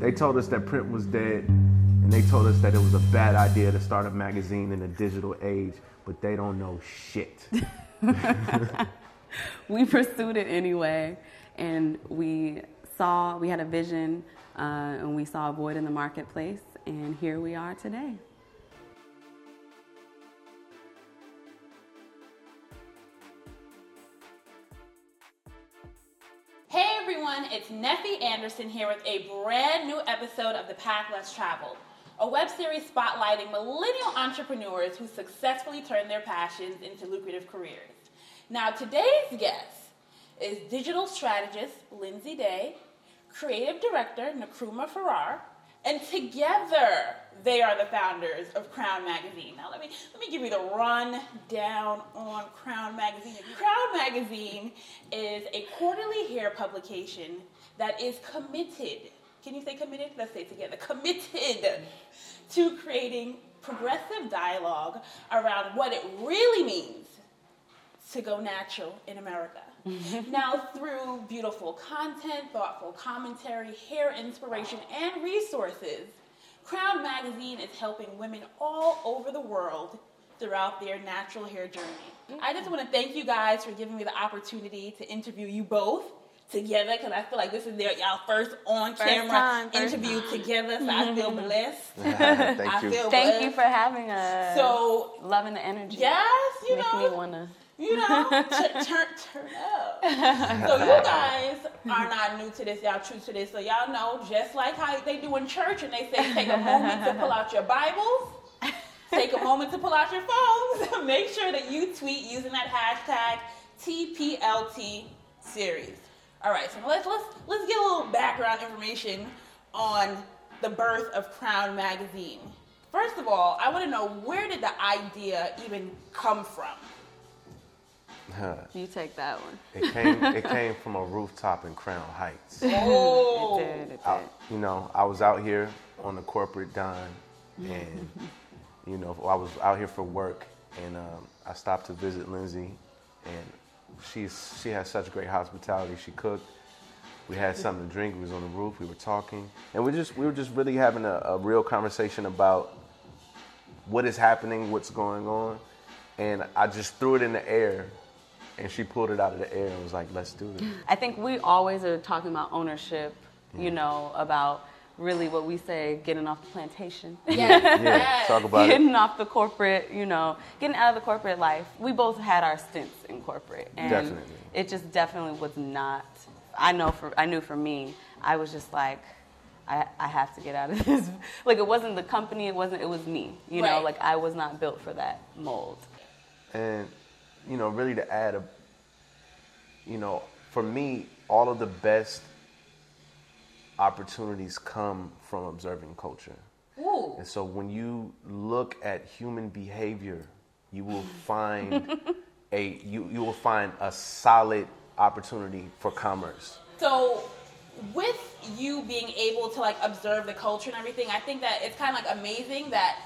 They told us that print was dead, and they told us that it was a bad idea to start a magazine in a digital age, but they don't know shit. we pursued it anyway, and we saw, we had a vision, uh, and we saw a void in the marketplace, and here we are today. Everyone, it's Neffy Anderson here with a brand new episode of The Path Less Traveled, a web series spotlighting millennial entrepreneurs who successfully turn their passions into lucrative careers. Now, today's guest is digital strategist Lindsey Day, creative director Nkrumah Farrar, and together they are the founders of CRWN Magazine. Now let me let me give you the rundown on CRWN Magazine. CRWN Magazine is a quarterly hair publication that is committed. Can you say committed? Let's say it together. Committed to creating progressive dialogue around what it really means to go natural in America. now, through beautiful content, thoughtful commentary, hair inspiration, and resources, CRWN Magazine is helping women all over the world throughout their natural hair journey. I just want to thank you guys for giving me the opportunity to interview you both together because I feel like this is their y'all first on camera interview time. together, so I feel blessed. Thank I you. Feel Thank blessed. you for having us. So loving the energy. Yes, you Make know. me wanna you know, turn, turn, turn up. so you guys are not new to this, y'all true to this. So y'all know, just like how they do in church and they say take a moment to pull out your Bibles, take a moment to pull out your phones, make sure that you tweet using that hashtag TPLT series. All right, so let's let's let's get a little background information on the birth of CRWN Magazine. First of all, I want to know where did the idea even come from? Huh. You take that one. It came. it came from a rooftop in Crown Heights. Oh, it did. It did. I, you know, I was out here on the corporate dime, and you know, I was out here for work, and um, I stopped to visit Lindsey, and she's she has such great hospitality. She cooked. We had something to drink. We was on the roof. We were talking, and we just we were just really having a, a real conversation about what is happening, what's going on, and I just threw it in the air and she pulled it out of the air and was like, "Let's do it." I think we always are talking about ownership. You mm. know about really what we say, getting off the plantation. Yes. yeah, talk about getting it. off the corporate, you know, getting out of the corporate life. We both had our stints in corporate, and definitely. it just definitely was not. I know for I knew for me, I was just like. I, I have to get out of this. like it wasn't the company, it wasn't. It was me. You right. know, like I was not built for that mold. And you know, really to add a, you know, for me, all of the best opportunities come from observing culture. Ooh. And so when you look at human behavior, you will find a you, you will find a solid opportunity for commerce. So with you being able to like observe the culture and everything, I think that it's kind of like amazing that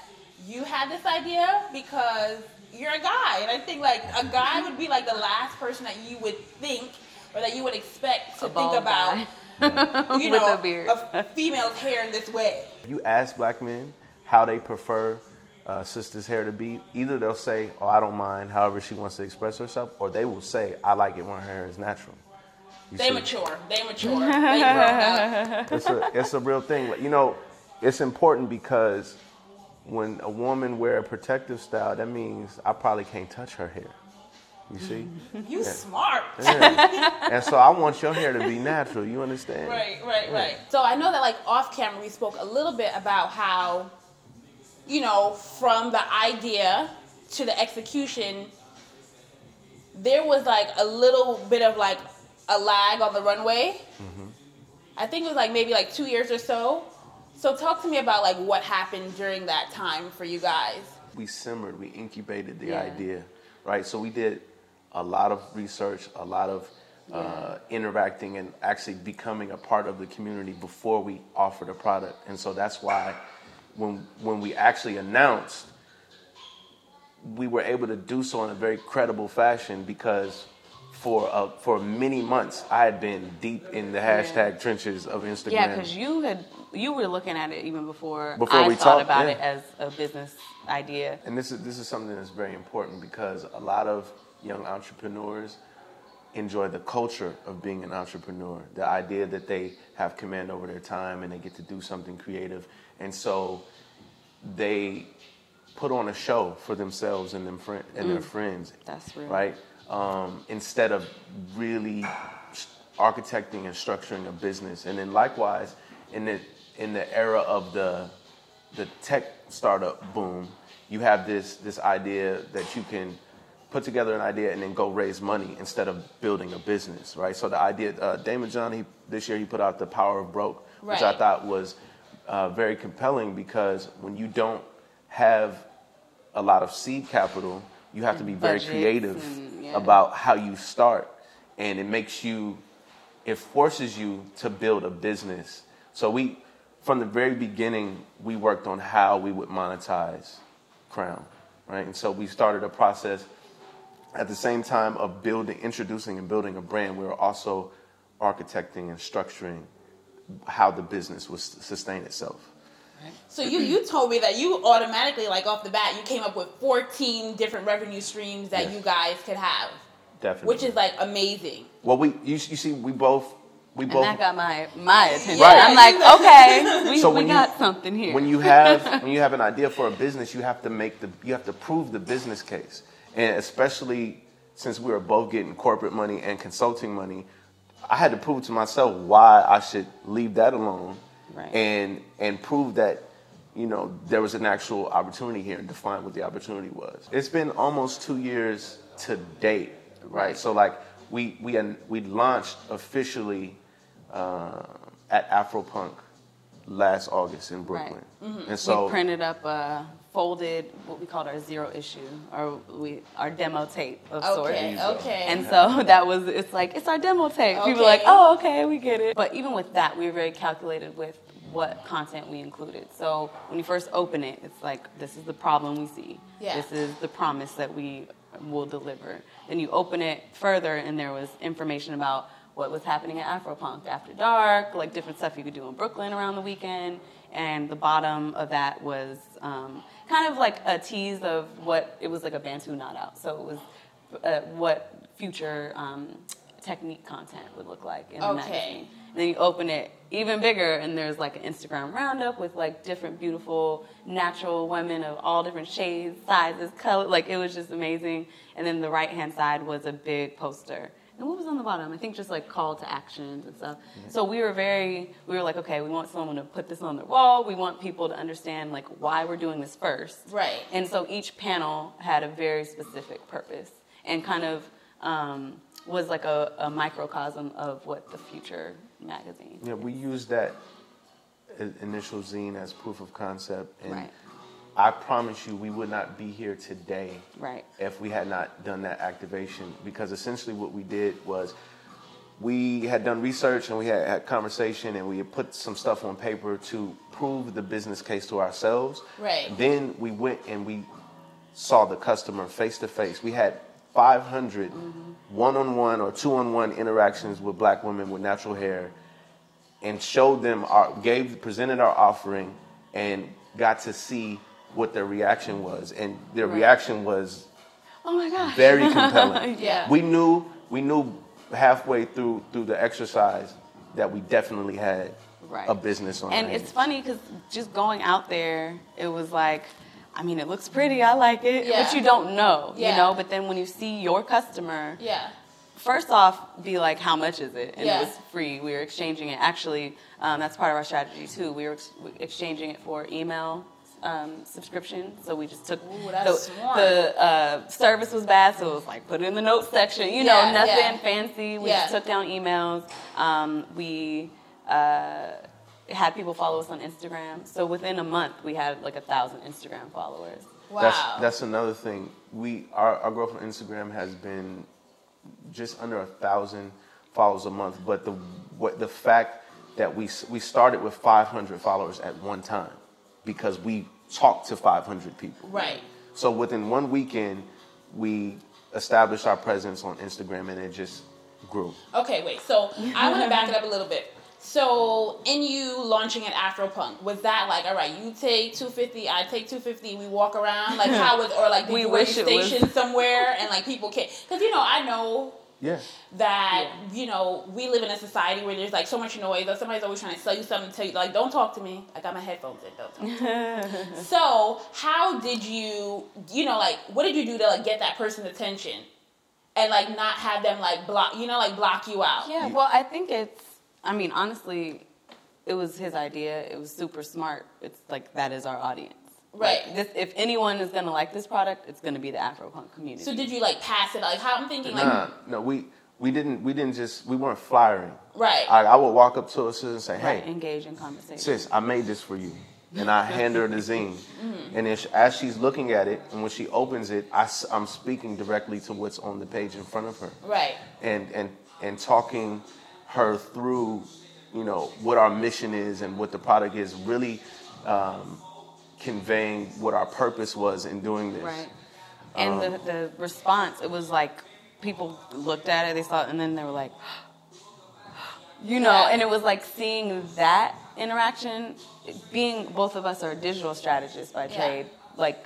you had this idea because you're a guy, and I think like a guy would be like the last person that you would think or that you would expect to a think about. you know, a, a female's hair in this way. You ask black men how they prefer uh, sister's hair to be. Either they'll say, "Oh, I don't mind," however she wants to express herself, or they will say, "I like it when her hair is natural." You they see? mature. They mature. they grow up. It's a it's a real thing. You know, it's important because when a woman wear a protective style, that means I probably can't touch her hair. You see? You yeah. smart. Yeah. and so I want your hair to be natural. You understand? Right, right, right. So I know that like off camera we spoke a little bit about how, you know, from the idea to the execution, there was like a little bit of like a lag on the runway. Mm-hmm. I think it was like maybe like two years or so. So talk to me about like what happened during that time for you guys. We simmered, we incubated the yeah. idea, right? So we did a lot of research, a lot of uh, interacting and actually becoming a part of the community before we offered a product. And so that's why when when we actually announced, we were able to do so in a very credible fashion because for uh, for many months, I had been deep in the hashtag trenches of Instagram. Yeah, because you had you were looking at it even before, Before I we thought talked, about yeah. it as a business idea. And this is this is something that's very important because a lot of young entrepreneurs enjoy the culture of being an entrepreneur. The idea that they have command over their time and they get to do something creative. And so they put on a show for themselves and them friend, and their friends. That's real. Right? Um, instead of really architecting and structuring a business. And then likewise, in the in the era of the the tech startup boom, you have this this idea that you can put together an idea and then go raise money instead of building a business, right? So the idea, uh, Daymond John, he, this year he put out the Power of Broke, which I thought was uh, very compelling because when you don't have a lot of seed capital, you have to be very Budgets creative and- yeah. about how you start, and it makes you, it forces you to build a business. So we, from the very beginning, we worked on how we would monetize CRWN, right? And so we started a process at the same time of building, introducing and building a brand. We were also architecting and structuring how the business would sustain itself. So you you told me that you automatically like off the bat you came up with 14 different revenue streams that Yes. you guys could have, Definitely. which is like amazing. well, we you, you see we both we And both that got my my attention. Right. I'm like, okay, we, So we when you- got something here. when you have when you have an idea for a business, you have to make the you have to prove the business case, and especially since we were both getting corporate money and consulting money, I had to prove to myself why I should leave that alone, Right. and and prove that you know there was an actual opportunity here and define what the opportunity was. It's been almost two years to date, right? Right. So like we we we launched officially uh, at Afropunk last August in Brooklyn. And so we printed up a folded what we called our zero issue or we our demo tape of Okay, sorts. okay. And so that was it's like it's our demo tape. People are like, oh okay, we get it. But even with that, we were very calculated with what content we included. So when you first open it, it's like this is the problem we see. Yeah. This is the promise that we will deliver. Then you open it further, and there was information about what was happening at Afropunk after dark, like different stuff you could do in Brooklyn around the weekend. And the bottom of that was um, kind of like a tease of what it was like a Bantu knot out. So it was uh, what future um, technique content would look like in the Okay. magazine. And then you open it even bigger, and there's like an Instagram roundup with like different beautiful natural women of all different shades, sizes, color. Like it was just amazing. And then the right hand side was a big poster. And what was on the bottom? I think just like call to actions and stuff. So we were very, we were like, okay, we want someone to put this on their wall. We want people to understand like why we're doing this first. Right. And so each panel had a very specific purpose and kind of um, was like a, a microcosm of what the future magazine. yeah, we used that initial zine as proof of concept, and Right. I promise you, we would not be here today Right. if we had not done that activation. Because essentially, what we did was we had done research and we had had conversation and we had put some stuff on paper to prove the business case to ourselves. Right. Then we went and we saw the customer face to face. We had 500 one-on-one or two-on-one interactions with black women with natural hair and showed them our gave presented our offering and got to see what their reaction was and their Right. reaction was Oh my gosh. very compelling. Yeah. We knew we knew halfway through through the exercise that we definitely had Right. a business on And it's funny because just going out there, it was like, I mean, it looks pretty, I like it, Yeah. but you don't know, Yeah. you know. But then when you see your customer, Yeah. first off, be like, how much is it? And Yeah. it was free. We were exchanging it. Actually, um, that's part of our strategy too. We were ex- exchanging it for email um, subscription. So we just took Ooh, the, the uh, service was bad, so it was like put it in the notes section. You know, Yeah, nothing yeah. fancy. We Yeah. just took down emails. Um, we uh, had people follow us on Instagram. So within a month, we had like a thousand Instagram followers. Wow. That's that's another thing. We our, our growth on Instagram has been just under a thousand followers a month, but the what the fact that we we started with 500 followers at one time because we talked to 500 people. right. So within one weekend, we established our presence on Instagram, and it just grew. Okay, wait. So I want to back it up a little bit. So in you launching at Afropunk, was that like, all right, you take 250, I take 250, we walk around? Like how was, or like did We you were wish it was- stationed somewhere and like people came? Because you know, I know Yeah. that you know we live in a society where there's like so much noise or somebody's always trying to sell you something to tell you like don't talk to me i got my headphones in don't talk to me so how did you you know like what did you do to like get that person's attention and like not have them like block you know like block you out Yeah, well, I think it's. I mean, honestly, it was his idea. It was super smart. It's like that is our audience. Right. Like, this, if anyone is gonna like this product, it's gonna be the Afropunk community. so did you like pass it like how i'm thinking like Nah, no, we we didn't we didn't just we weren't flyering. right I, I would walk up to a sis and say, "Hey, right, engage in conversation. sis, I made this for you," and I hand her the zine. Mm-hmm. And if, as she's looking at it, and when she opens it, I, am speaking directly to what's on the page in front of her, right and and and talking her through, you know, what our mission is and what the product is. Really. Um, conveying what our purpose was in doing this. Right. And the, the response, it was like people looked at it, they saw it, and then they were like, you know, and it was like seeing that interaction, being both of us are digital strategists by trade, Yeah. trade, like,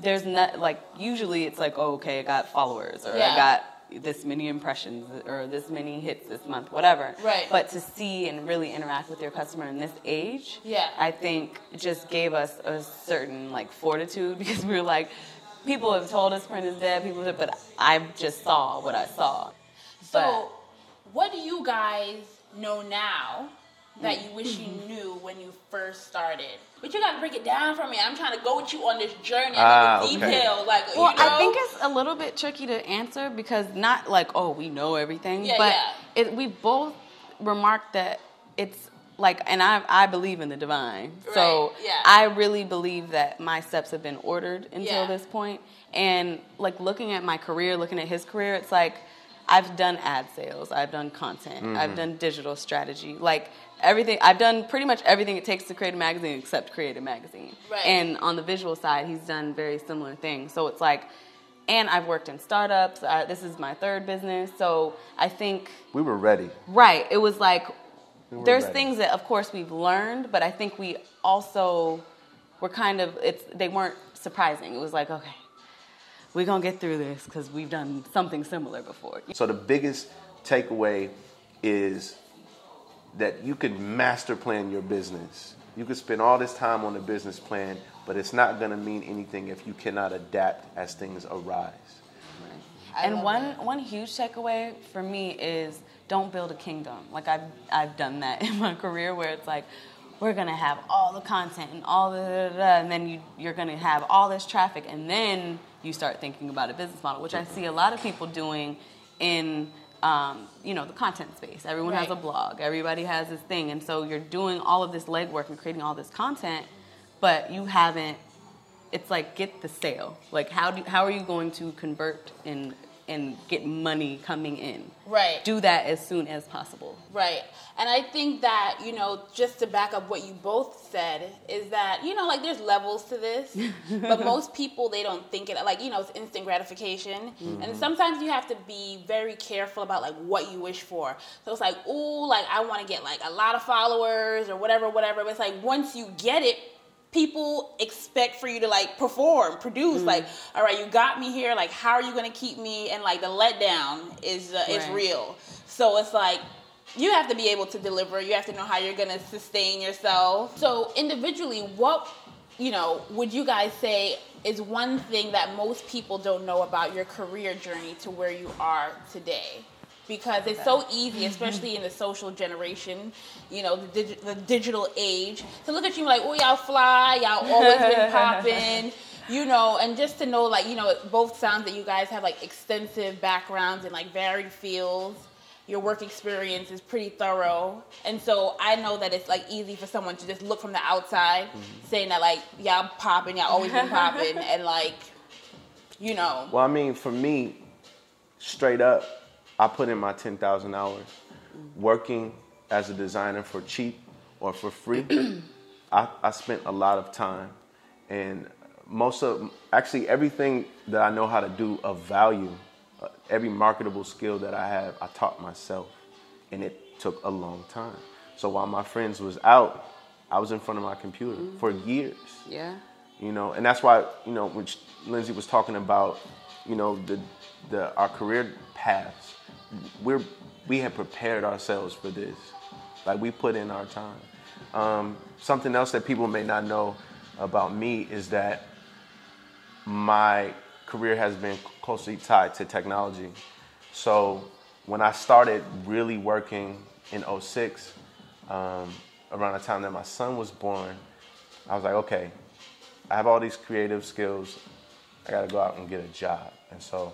there's not, like, usually it's like, oh, okay, I got followers, or Yeah. I got this many impressions, or this many hits this month, whatever. Right. But to see and really interact with your customer in this age, Yeah. I think just gave us a certain like fortitude because we were like, people have told us print is dead, people, have, but I just saw what I saw. so what do you guys know now that you wish you Mm-hmm. knew when you first started but you gotta break it down for me i'm trying to go with you on this journey Ah, and the okay. details like Well, you know I think it's a little bit tricky to answer because not like oh we know everything, Yeah, but yeah. It, we both remarked that it's like, and I I believe in the divine, so yeah. I really believe that my steps have been ordered until Yeah. this point. And like looking at my career, looking at his career, it's like I've done ad sales, I've done content, I've done digital strategy, like everything. I've done pretty much everything it takes to create a magazine except create a magazine. Right. And on the visual side, he's done very similar things. So it's like, and I've worked in startups. I, this is my third business. So I think, We were ready. right, it was like, We there's ready. things that, of course, we've learned, but I think we also were kind of, it's they weren't surprising. It was like, okay, we're going to get through this because we've done something similar before. So the biggest takeaway is that you can master plan your business. You could spend all this time on the business plan, but it's not going to mean anything if you cannot adapt as things arise. I and one that. one huge takeaway for me is don't build a kingdom. Like I've I've done that in my career where it's like we're gonna have all the content and all the da, da, da, and then you you're gonna have all this traffic and then you start thinking about a business model, which I see a lot of people doing in um, you know the content space. Everyone has a blog. Everybody has this thing, and so you're doing all of this legwork and creating all this content, but you haven't it's like get the sale. Like how do how are you going to convert and and get money coming in? Right. Do that as soon as possible. Right. And I think that, you know, just to back up what you both said, is that, you know, like there's levels to this, but most people, they don't think it, like, you know, it's instant gratification. And mm-hmm. sometimes you have to be very careful about, like, what you wish for. So it's like, ooh, like, I want to get, like, a lot of followers or whatever, whatever. But it's like, once you get it, people expect for you to like perform produce like all right you got me here like how are you going to keep me? And like the letdown is uh, is real. So it's like you have to be able to deliver. You have to know how you're going to sustain yourself. So individually what you know would you guys say is one thing that most people don't know about your career journey to where you are today because it's so easy, mm-hmm. especially in the social generation, you know, the, digi- the digital age, to look at you like, oh, y'all fly, y'all always been popping, you know, and just to know, like, you know, it both sounds that you guys have like extensive backgrounds in like varied fields. Your work experience is pretty thorough, and so I know that it's like easy for someone to just look from the outside, mm-hmm. saying that like y'all popping, y'all always been popping, and like, you know, Well, I mean, for me, straight up, I put in my 10,000 hours working as a designer for cheap or for free. I, I spent a lot of time, and most of actually everything that I know how to do of value, Uh, every marketable skill that I have, I taught myself, and it took a long time. So while my friends was out, I was in front of my computer for years. Yeah. You know, and that's why you know which Lindsey was talking about, you know, the the our career paths. We're we have prepared ourselves for this. Like we put in our time. Um, something else that people may not know about me is that my career has been closely tied to technology. So when I started really working in 06, um, around the time that my son was born, I was like, okay, I have all these creative skills. I got to go out and get a job. And so,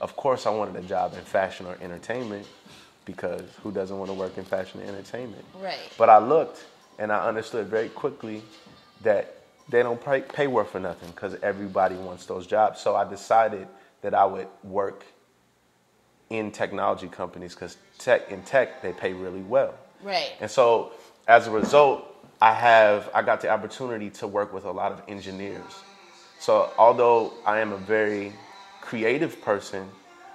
of course, I wanted a job in fashion or entertainment because who doesn't want to work in fashion and entertainment? Right. But I looked and I understood very quickly that they don't pay, pay worth for nothing because everybody wants those jobs. So I decided that I would work in technology companies because tech in tech they pay really well. Right. And so as a result, I have I got the opportunity to work with a lot of engineers. So although I am a very creative person,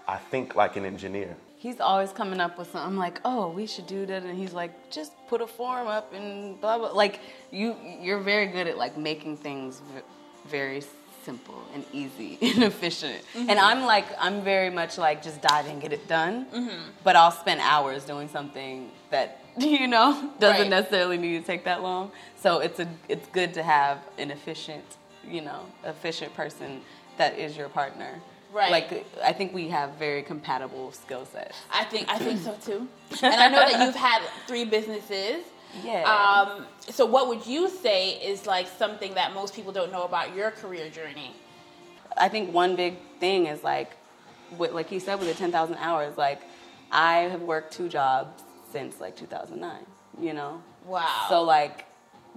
I think like an engineer. He's always coming up with something like, "Oh, we should do that," and he's like, "Just put a form up and blah blah." Like you, you're very good at like making things v- very simple and easy and efficient. Mm-hmm. And I'm like, I'm very much like just dive and get it done. Mm-hmm. But I'll spend hours doing something that you know doesn't Right. necessarily need to take that long. So it's a, it's good to have an efficient, you know, efficient person that is your partner. Right. Like I think we have very compatible skill sets. I think I think so too. And I know that you've had three businesses. Yeah. Um, so what would you say is like something that most people don't know about your career journey? I think one big thing is like, with, like he said with the 10,000 hours, like I have worked two jobs since like 2009, you know? Wow. So like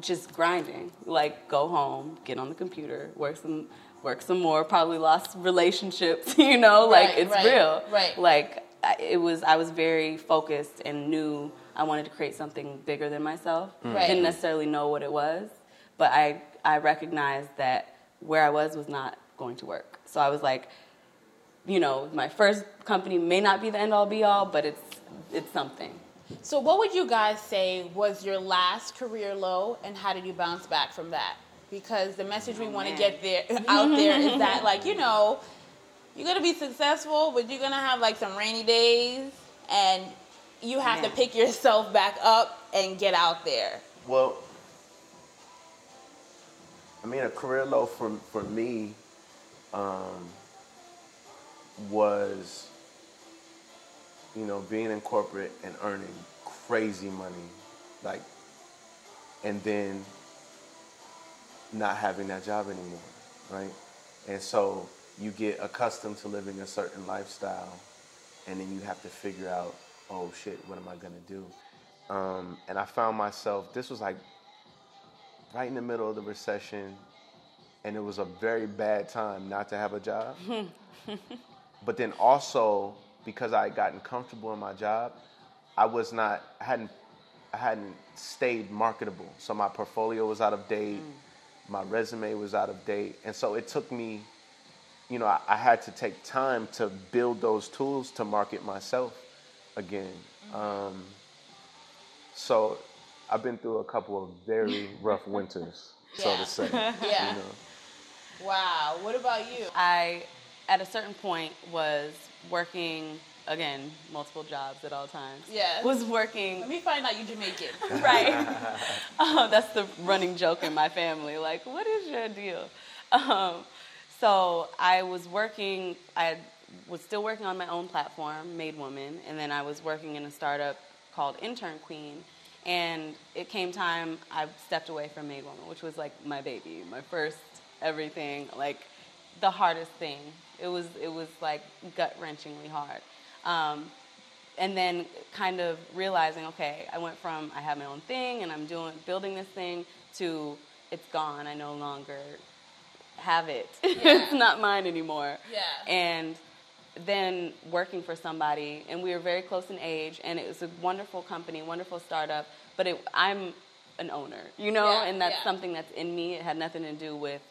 just grinding, like go home, get on the computer, work some, work some more, probably lost relationships, you know? like Right, it's right, real. right. Like it was, I was very focused and knew I wanted to create something bigger than myself. Mm. Right. Didn't necessarily know what it was, but I, I recognized that where I was was not going to work. So I was like, you know, my first company may not be the end all be all, but it's it's something. So what would you guys say was your last career low and how did you bounce back from that? Because the message we want to get there out there is that like, you know, you're gonna be successful, but you're gonna have like some rainy days and you have to pick yourself back up and get out there. Well, I mean, a career low for for me um, was, you know, being in corporate and earning crazy money, like, and then not having that job anymore, right? And so you get accustomed to living a certain lifestyle, and then you have to figure out, oh shit, what am I gonna do? Um, and I found myself. This was like right in the middle of the recession, and it was a very bad time not to have a job. but then also because I had gotten comfortable in my job, I was not I hadn't I hadn't stayed marketable. So my portfolio was out of date, my resume was out of date, and so it took me. You know, I, I had to take time to build those tools to market myself again. Um, so I've been through a couple of very rough winters, so Yeah. to say. Yeah. You know. Wow. What about you? I, at a certain point, was working again multiple jobs at all times. Yes. Was working Let me find out you Jamaican. right. oh, that's the running joke in my family. Like, what is your deal? Um, so I was working. I was still working on my own platform, Made Woman, and then I was working in a startup called Intern Queen. And it came time I stepped away from Made Woman, which was like my baby, my first everything, like the hardest thing. It was it was like gut wrenchingly hard. Um, and then kind of realizing, okay, I went from I have my own thing and I'm doing building this thing to it's gone. I no longer have it. it's not mine anymore. Yeah. And then working for somebody, and we were very close in age, and it was a wonderful company, wonderful startup. But it, I'm an owner, you know, Yeah, and that's yeah. something that's in me. It had nothing to do with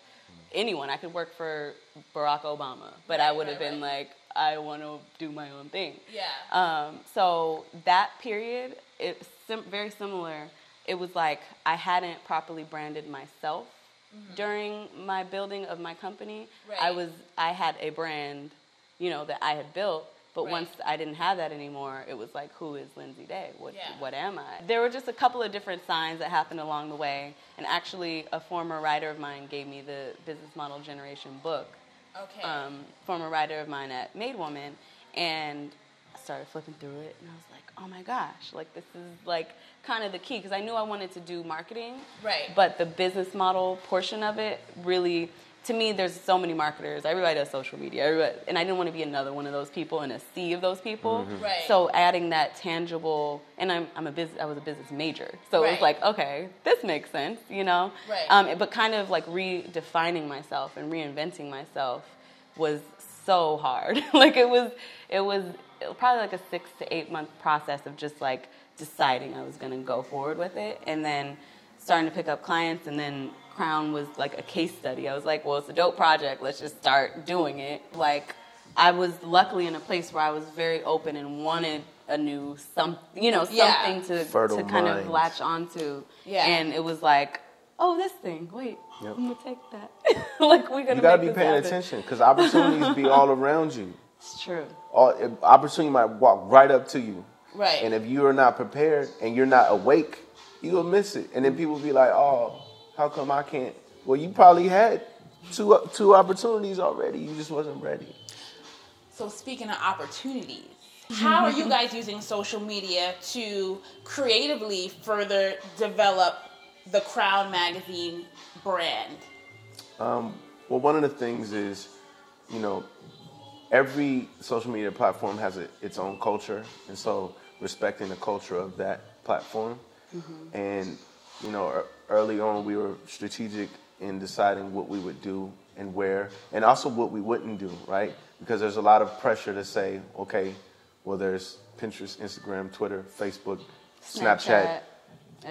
anyone. I could work for Barack Obama, but I would have right, been right. like, I want to do my own thing. Yeah. Um, so that period, it's sim- very similar. It was like I hadn't properly branded myself during my building of my company. I Mm-hmm. Was I had a brand, you know, that I had built. But Right. once I didn't have that anymore, it was like, who is Lindsey Day? What Yeah. what am I? There were just a couple of different signs that happened along the way. And actually, a former writer of mine gave me the Business Model Generation book Okay. um, former writer of mine at Made Woman, and I started flipping through it, and I was like, oh my gosh, like this is like kind of the key because I knew I wanted to do marketing, Right. But the business model portion of it really. To me, there's so many marketers. Everybody does social media, everybody, and I didn't want to be another one of those people in a sea of those people. Right. So adding that tangible, and I'm, I'm a business. I was a business major, so it was like, okay, this makes sense, you know. Right. Um, but kind of like redefining myself and reinventing myself was so hard. like it was, it was probably like a six to eight month process of just like deciding I was gonna go forward with it, and then starting to pick up clients, and then CRWN was like a case study. I was like, well, it's a dope project. Let's just start doing it. Like I was luckily in a place where I was very open and wanted a new some, you know, Yeah. something to Fertile to kind minds. of latch onto. Yeah. And it was like, oh, this thing. Wait, Yep. I'm gonna take that. like we're gonna. You gotta make be this paying happen. attention because opportunities be all around you. It's true. All, opportunity might walk right up to you. Right. And if you are not prepared and you're not awake, you will miss it. And then people be like, "Oh, how come I can't?" Well, you probably had two two opportunities already. You just wasn't ready. So speaking of opportunities, how are you guys using social media to creatively further develop the CRWN Magazine brand? Um, well, one of the things is, you know, every social media platform has a, its own culture, and so respecting the culture of that platform. Mm-hmm. And you know, early on, we were strategic in deciding what we would do and where, and also what we wouldn't do, right? Because there's a lot of pressure to say, okay, well, there's Pinterest, Instagram, Twitter, Facebook, Snapchat.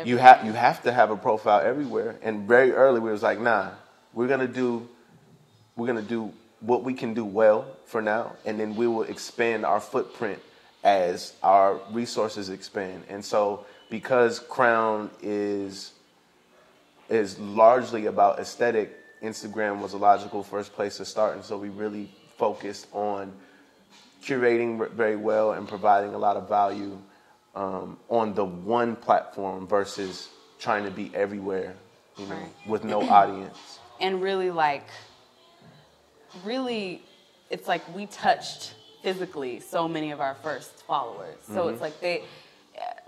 You have you have to have a profile everywhere. And very early, we was like, nah, we're gonna do we're gonna do what we can do well for now, and then we will expand our footprint as our resources expand. And so, because CRWN is is largely about aesthetic, Instagram was a logical first place to start, and so we really focused on curating very well and providing a lot of value um, on the one platform versus trying to be everywhere, you know, Right. with no audience. and really like really it's like we touched physically so many of our first followers so it's like they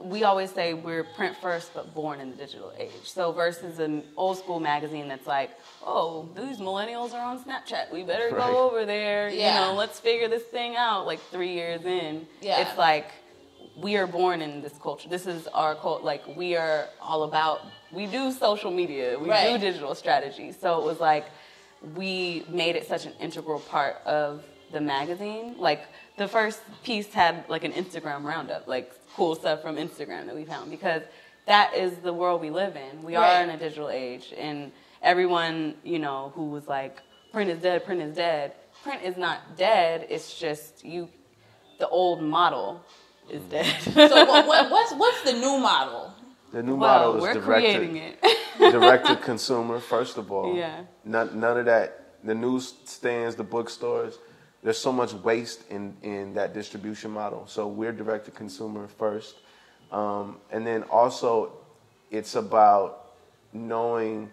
we always say we're print first but born in the digital age so versus an old school magazine that's like oh these millennials are on snapchat we better Right. go over there Yeah. you know let's figure this thing out like three years in Yeah. it's like we are born in this culture. This is our cult. Like we are all about. We do social media. We Right. do digital strategy. So it was like we made it such an integral part of the magazine. Like the first piece had like an Instagram roundup, like cool stuff from Instagram that we found because that is the world we live in. We Right. are in a digital age, and everyone you know who was like print is dead, print is dead. Print is not dead. It's just you. The old model is mm. dead. So what, what, what's what's the new model? The new well, model is we're direct creating to, it. direct to consumer, first of all. Yeah. None, none of that, the newsstands, the bookstores, there's so much waste in, in that distribution model. So we're direct to consumer first. Um, and then also, it's about knowing,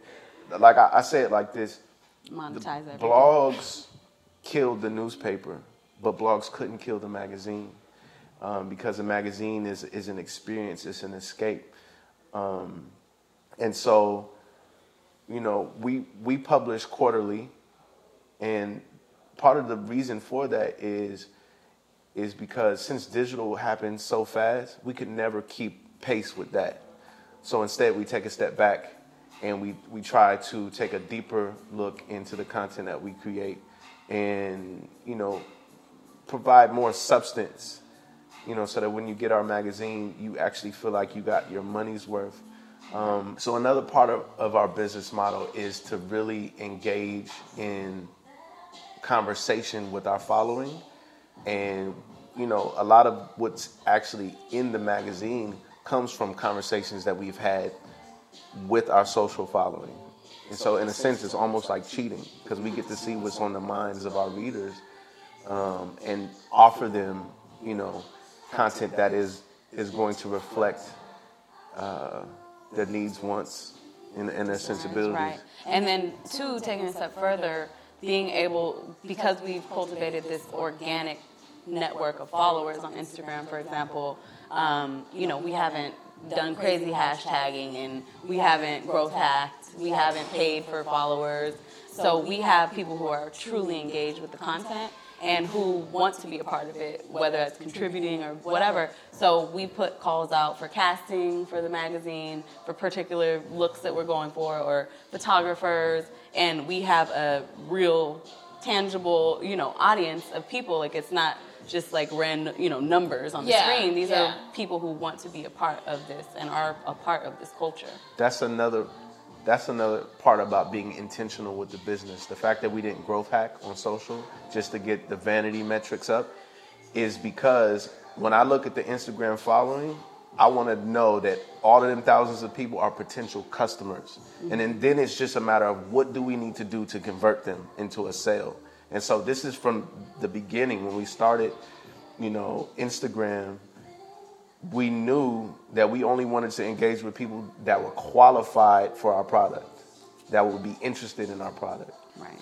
like I, I say it like this Monetize everything. blogs killed the newspaper, but blogs couldn't kill the magazine um, because the magazine is, is an experience, it's an escape. Um, and so, you know, we, we publish quarterly, and part of the reason for that is is because since digital happened so fast, we could never keep pace with that. So instead, we take a step back and we, we try to take a deeper look into the content that we create and, you know, provide more substance, you know, so that when you get our magazine, you actually feel like you got your money's worth. Um, so another part of, of our business model is to really engage in conversation with our following and you know a lot of what's actually in the magazine comes from conversations that we've had with our social following. And so, in a sense, it's almost like cheating because we get to see what's on the minds of our readers um, and offer them, you know, content that is is going to reflect uh, their needs, wants, and, and their sensibilities. Right. And then, two, taking a step further, being able, because we've cultivated this organic network of followers on Instagram, for example, um, you know, we haven't done crazy hashtagging and we haven't growth hacked, we haven't paid for followers. So we have people who are truly engaged with the content and who want to be a part of it, whether it's contributing or whatever. So we put calls out for casting for the magazine, for particular looks that we're going for, or photographers, and we have a real tangible, you know, audience of people. Like it's not just like random, you know, numbers on the Yeah, screen. These yeah. are people who want to be a part of this and are a part of this culture. That's another. That's another part about being intentional with the business. The fact that we didn't growth hack on social just to get the vanity metrics up is because when I look at the Instagram following, I want to know that all of them thousands of people are potential customers. Mm-hmm. And then, then it's just a matter of what do we need to do to convert them into a sale. And so this is from the beginning when we started, you know, Instagram we knew that we only wanted to engage with people that were qualified for our product, that would be interested in our product. Right.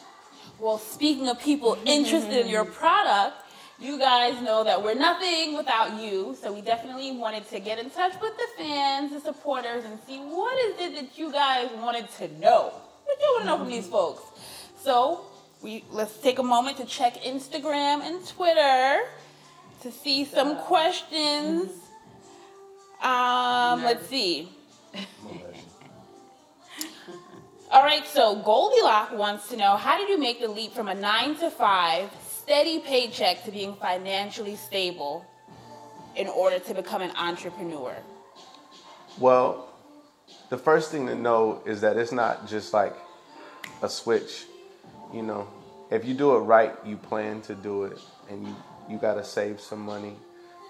Well, speaking of people mm-hmm. interested in your product, you guys know that we're nothing without you. So we definitely wanted to get in touch with the fans, the supporters, and see what is it that you guys wanted to know. What do you want to know from these folks? So we let's take a moment to check Instagram and Twitter to see some questions. Um, let's see. All right, so Goldilocks wants to know how did you make the leap from a nine to five steady paycheck to being financially stable in order to become an entrepreneur? Well, the first thing to know is that it's not just like a switch. You know, if you do it right, you plan to do it, and you you got to save some money,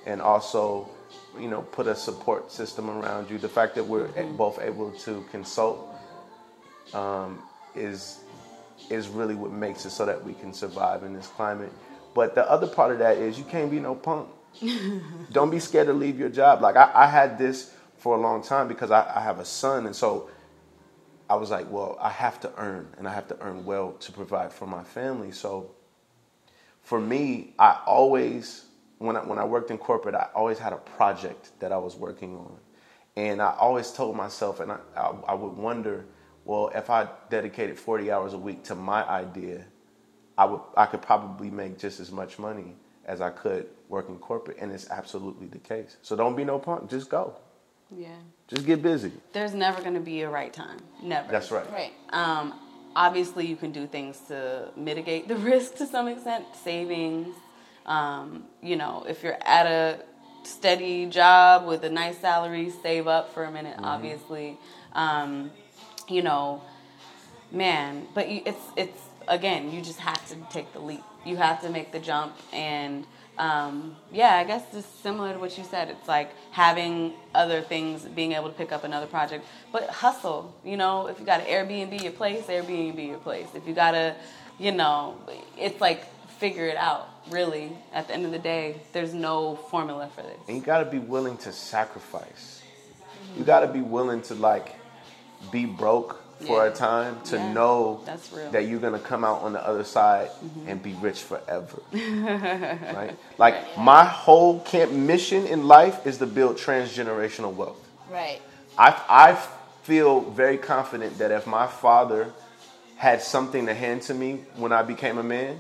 and also, you know, put a support system around you. The fact that we're both able to consult um, is is really what makes it so that we can survive in this climate. But the other part of that is you can't be no punk. Don't be scared to leave your job. Like I, I had this for a long time because I, I have a son, and so I was like, well, I have to earn, and I have to earn well to provide for my family. So for me, I always when I, when I worked in corporate, I always had a project that I was working on, and I always told myself, and I, I, I would wonder, well, if I dedicated 40 hours a week to my idea, I would I could probably make just as much money as I could working corporate, and it's absolutely the case. So don't be no punk, just go, Yeah. just get busy. There's never going to be a right time. Never. That's right. Right. Um, obviously, you can do things to mitigate the risk to some extent, savings. Um, you know, if you're at a steady job with a nice salary, save up for a minute, obviously. Um, you know, man, but it's, it's, again, you just have to take the leap. You have to make the jump and, um, yeah, I guess just similar to what you said. It's like having other things, being able to pick up another project, but hustle. You know, if you got to Airbnb your place, Airbnb your place. If you got to, you know, it's like figure it out. Really, at the end of the day, there's no formula for this. And you got to be willing to sacrifice. You got to be willing to like be broke for Yeah. a time to Yeah, know that you're gonna come out on the other side and be rich forever. right? Like my whole camp mission in life is to build transgenerational wealth. Right. I, I feel very confident that if my father had something to hand to me when I became a man,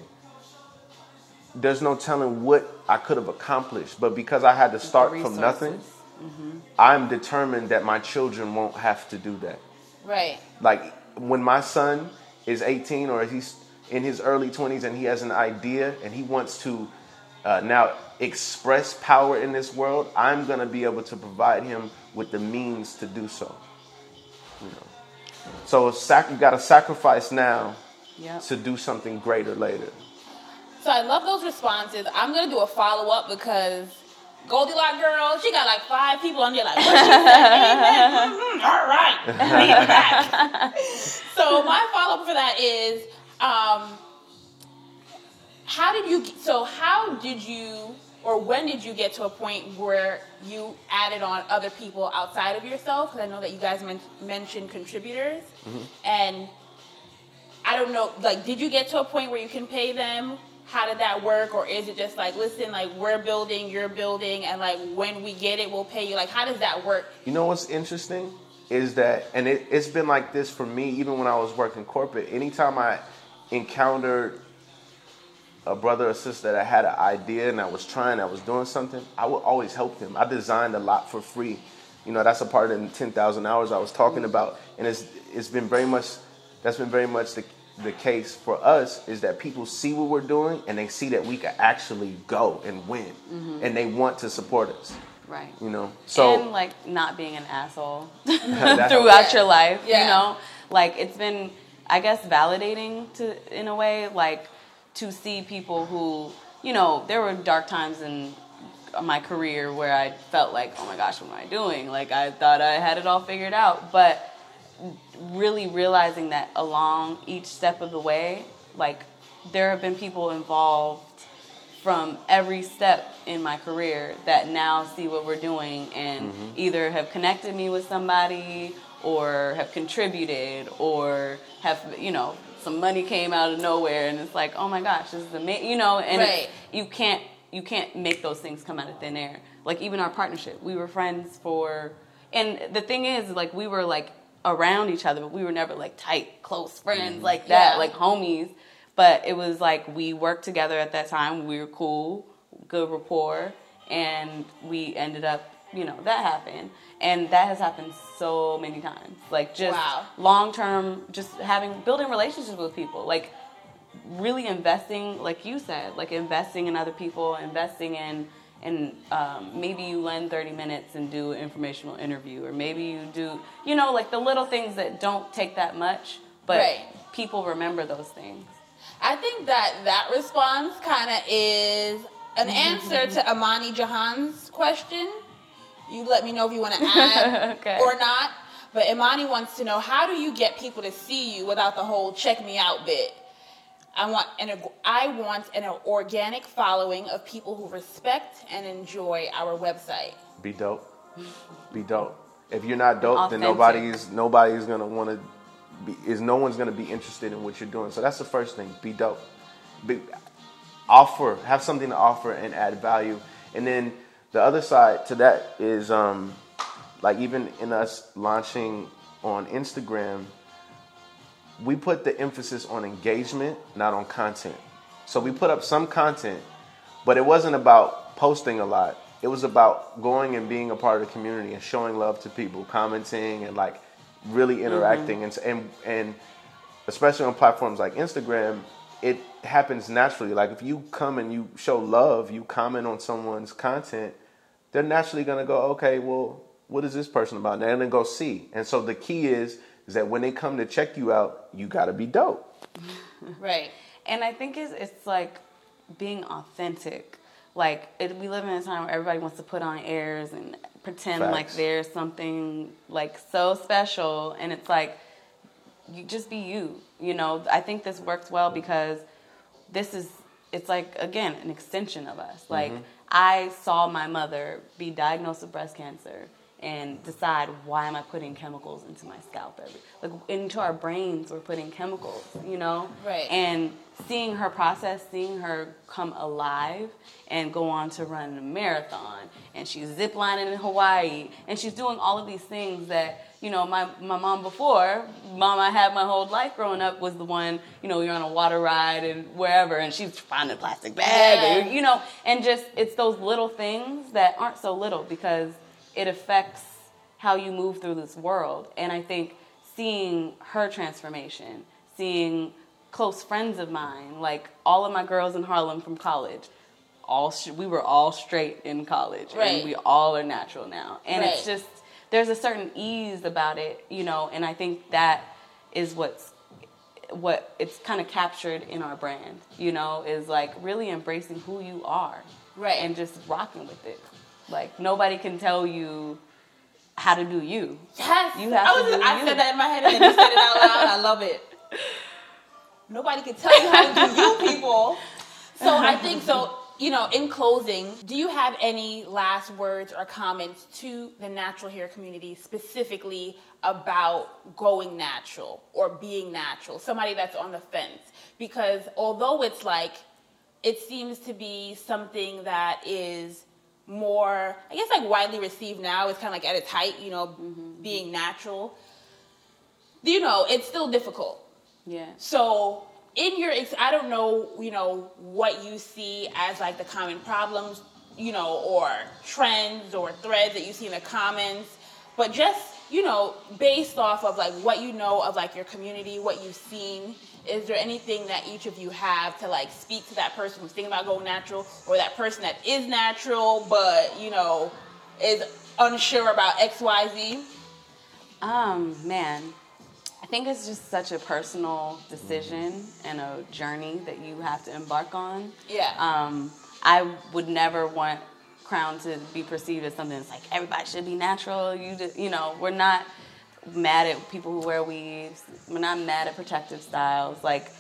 there's no telling what I could have accomplished. But because I had to start from nothing, resources. I'm determined that my children won't have to do that. Right. Like when my son is 18 or he's in his early 20s and he has an idea and he wants to uh, now express power in this world, I'm gonna be able to provide him with the means to do so. You know, so sac- you got to sacrifice now Yep. to do something greater later. So I love those responses. I'm gonna do a follow up because Goldilocks girl, she got like five people on there like, what she said? Mhm. All right, back. so my follow up for that is, um, how did you? So how did you? Or when did you get to a point where you added on other people outside of yourself? Because I know that you guys men- mentioned contributors, and I don't know, like, did you get to a point where you can pay them? How did that work? Or is it just like, listen, like, we're building, you're building, and like, when we get it, we'll pay you? Like, how does that work? You know what's interesting is that, and it, it's been like this for me even when I was working corporate. Anytime I encountered a brother or sister that had an idea and I was trying, I was doing something, I would always help them. I designed a lot for free. You know, that's a part of the 10,000 hours I was talking about. And it's, it's been very much, that's been very much the, the case for us is that people see what we're doing and they see that we can actually go and win mm-hmm. and they want to support us, Right. you know? So and like not being an asshole throughout helps. your life. Yeah. You know, like it's been, I guess, validating to in a way, like to see people who, you know, there were dark times in my career where I felt like, oh my gosh, what am I doing? Like I thought I had it all figured out, but really realizing that along each step of the way, like there have been people involved from every step in my career that now see what we're doing and mm-hmm. either have connected me with somebody or have contributed or have you know some money came out of nowhere and it's like oh my gosh this is amazing you know and Right. you can't you can't make those things come out of thin air like even our partnership we were friends for and the thing is like we were like around each other but we were never like tight close friends mm-hmm. like that Yeah. like homies. But it was like we worked together at that time. We were cool good rapport and we ended up you know that happened. And that has happened so many times. Like just Wow. long term just having building relationships with people. Like really investing like you said like investing in other people investing in and um, maybe you lend 30 minutes and do an informational interview or maybe you do you know like the little things that don't take that much but Right. people remember those things I think that that response kind of is an answer to Amani Jahan's question. You let me know if you want to add Okay. or not. But Imani wants to know how do you get people to see you without the whole check me out bit? I want an I want an organic following of people who respect and enjoy our website. Be dope. Be dope. If you're not dope, then Authentic. nobody's nobody's gonna want to be. Is no one's gonna be interested in what you're doing. So that's the first thing. Be dope. Be, offer. Have something to offer and add value. And then the other side to that is um, like even in us launching on Instagram, we put the emphasis on engagement, not on content. So we put up some content, but it wasn't about posting a lot. It was about going and being a part of the community and showing love to people, commenting and like really mm-hmm. interacting and and and especially on platforms like Instagram, it happens naturally. Like if you come and you show love, you comment on someone's content, they're naturally gonna go, okay, well, what is this person about? And they're gonna go see. And so the key is is that when they come to check you out, you gotta be dope. Right. And I think it's, it's like being authentic. Like it, we live in a time where everybody wants to put on airs and pretend like Facts. there's something like so special, and it's like you just be you. You know, I think this works well because this is it's like again an extension of us. Like mm-hmm. I saw my mother be diagnosed with breast cancer and decide why am I putting chemicals into my scalp every like into our brains we're putting chemicals, you know? Right. And seeing her process, seeing her come alive and go on to run a marathon and she's ziplining in Hawaii and she's doing all of these things that you know, my, my mom before, mom I had my whole life growing up was the one, you know, you're on a water ride and wherever and she's finding a plastic bag, or, you know, and just it's those little things that aren't so little because it affects how you move through this world. And I think seeing her transformation, seeing close friends of mine, like all of my girls in Harlem from college, all sh- we were all straight in college, Right. and we all are natural now. And it's just there's a certain ease about it, you know. And I think that is what's what it's kind of captured in our brand, you know, is like really embracing who you are. Right. And just rocking with it. Like nobody can tell you how to do you. Yes. You have I, to was, do I you. said that in my head and then you said it out loud. I love it. Nobody can tell you how to do you, people. So I think so. You know, in closing, do you have any last words or comments to the natural hair community specifically about going natural or being natural? Somebody that's on the fence. Because although it's like, it seems to be something that is more, I guess, like widely received now. It's kind of like at its height, you know, mm-hmm. being natural. You know, it's still difficult. Yeah. So, in your, ex- I don't know, you know, what you see as like the common problems, you know, or trends or threads that you see in the comments, but just, you know, based off of like what you know of like your community, what you've seen, is there anything that each of you have to like speak to that person who's thinking about going natural or that person that is natural but, you know, is unsure about XYZ? Um, man, I think it's just such a personal decision and a journey that you have to embark on. Yeah. Um, I would never want CRWN to be perceived as something that's like everybody should be natural. You, just, you know, we're not mad at people who wear weaves. We're not mad at protective styles. Like,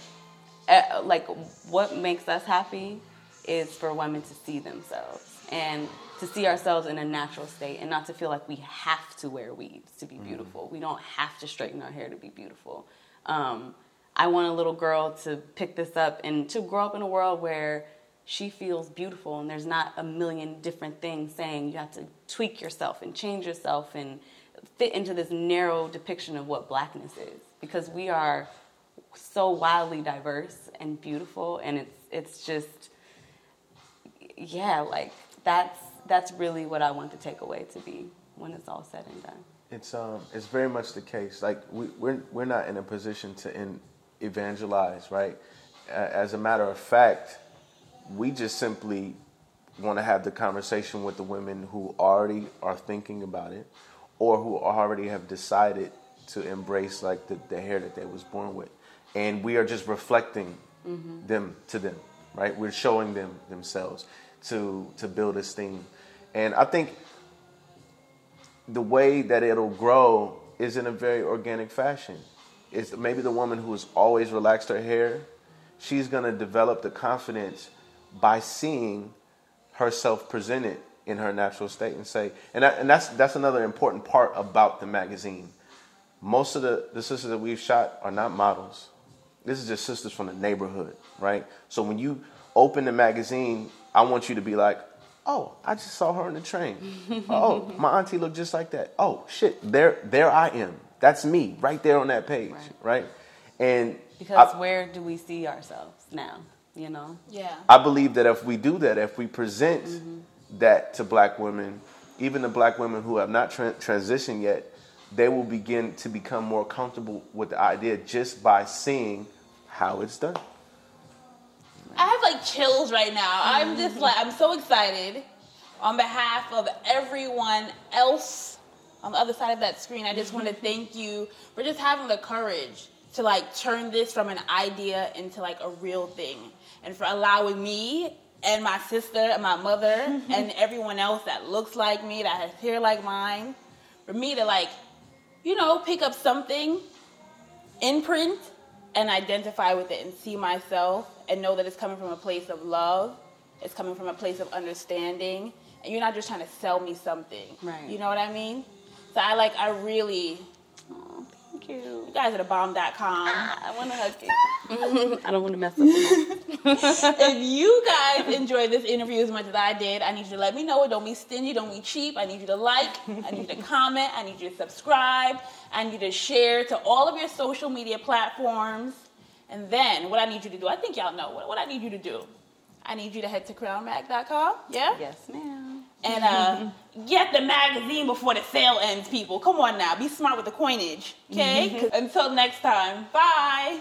uh, like what makes us happy is for women to see themselves and to see ourselves in a natural state and not to feel like we have to wear weaves to be beautiful. We don't have to straighten our hair to be beautiful. Um, I want a little girl to pick this up and to grow up in a world where she feels beautiful and there's not a million different things saying you have to tweak yourself and change yourself and fit into this narrow depiction of what blackness is because we are so wildly diverse and beautiful and it's it's just yeah like that's that's really what i want the takeaway to be when it's all said and done It's um, it's very much the case. Like we, we're we're not in a position to in, evangelize, right? As a matter of fact, we just simply want to have the conversation with the women who already are thinking about it, or who already have decided to embrace like the, the hair that they was born with, and we are just reflecting mm-hmm. them to them, right? We're showing them themselves to to build esteem, and I think the way that it'll grow is in a very organic fashion. It's maybe the woman who has always relaxed her hair, she's gonna develop the confidence by seeing herself presented in her natural state and say, and, that, and that's that's another important part about the magazine. Most of the, the sisters that we've shot are not models. This is just sisters from the neighborhood, right? So when you open the magazine, I want you to be like, oh, I just saw her on the train. oh, my auntie looked just like that. Oh, shit, there, there I am. That's me right there on that page, right? And because I, where do we see ourselves now you know Yeah. I believe that if we do that, if we present mm-hmm. That to black women, even the black women who have not tra- transitioned yet, they will begin to become more comfortable with the idea just by seeing how it's done. I have like chills right now. I'm just like, I'm so excited on behalf of everyone else on the other side of that screen. I just want to thank you for just having the courage to like turn this from an idea into like a real thing and for allowing me and my sister and my mother mm-hmm. and everyone else that looks like me, that has hair like mine, for me to like, you know, pick up something imprint and identify with it and see myself and know that it's coming from a place of love. It's coming from a place of understanding. And you're not just trying to sell me something. Right. You know what I mean? So I like, I really, oh, you you guys are the bomb.com. Ah, i want to hug you i don't want to mess up if you guys enjoyed this interview as much as I did, I need you to let me know. Don't be stingy. Don't be cheap. I need you to like. I need you to comment. I need you to subscribe. I need you to share to all of your social media platforms. And then what I need you to do, I think y'all know what, what I need you to do. I need you to head to crwnmag.com. Yeah? yes ma'am And uh, get the magazine before the sale ends, people. Come on now. Be smart with the coinage. Okay? Until next time. Bye.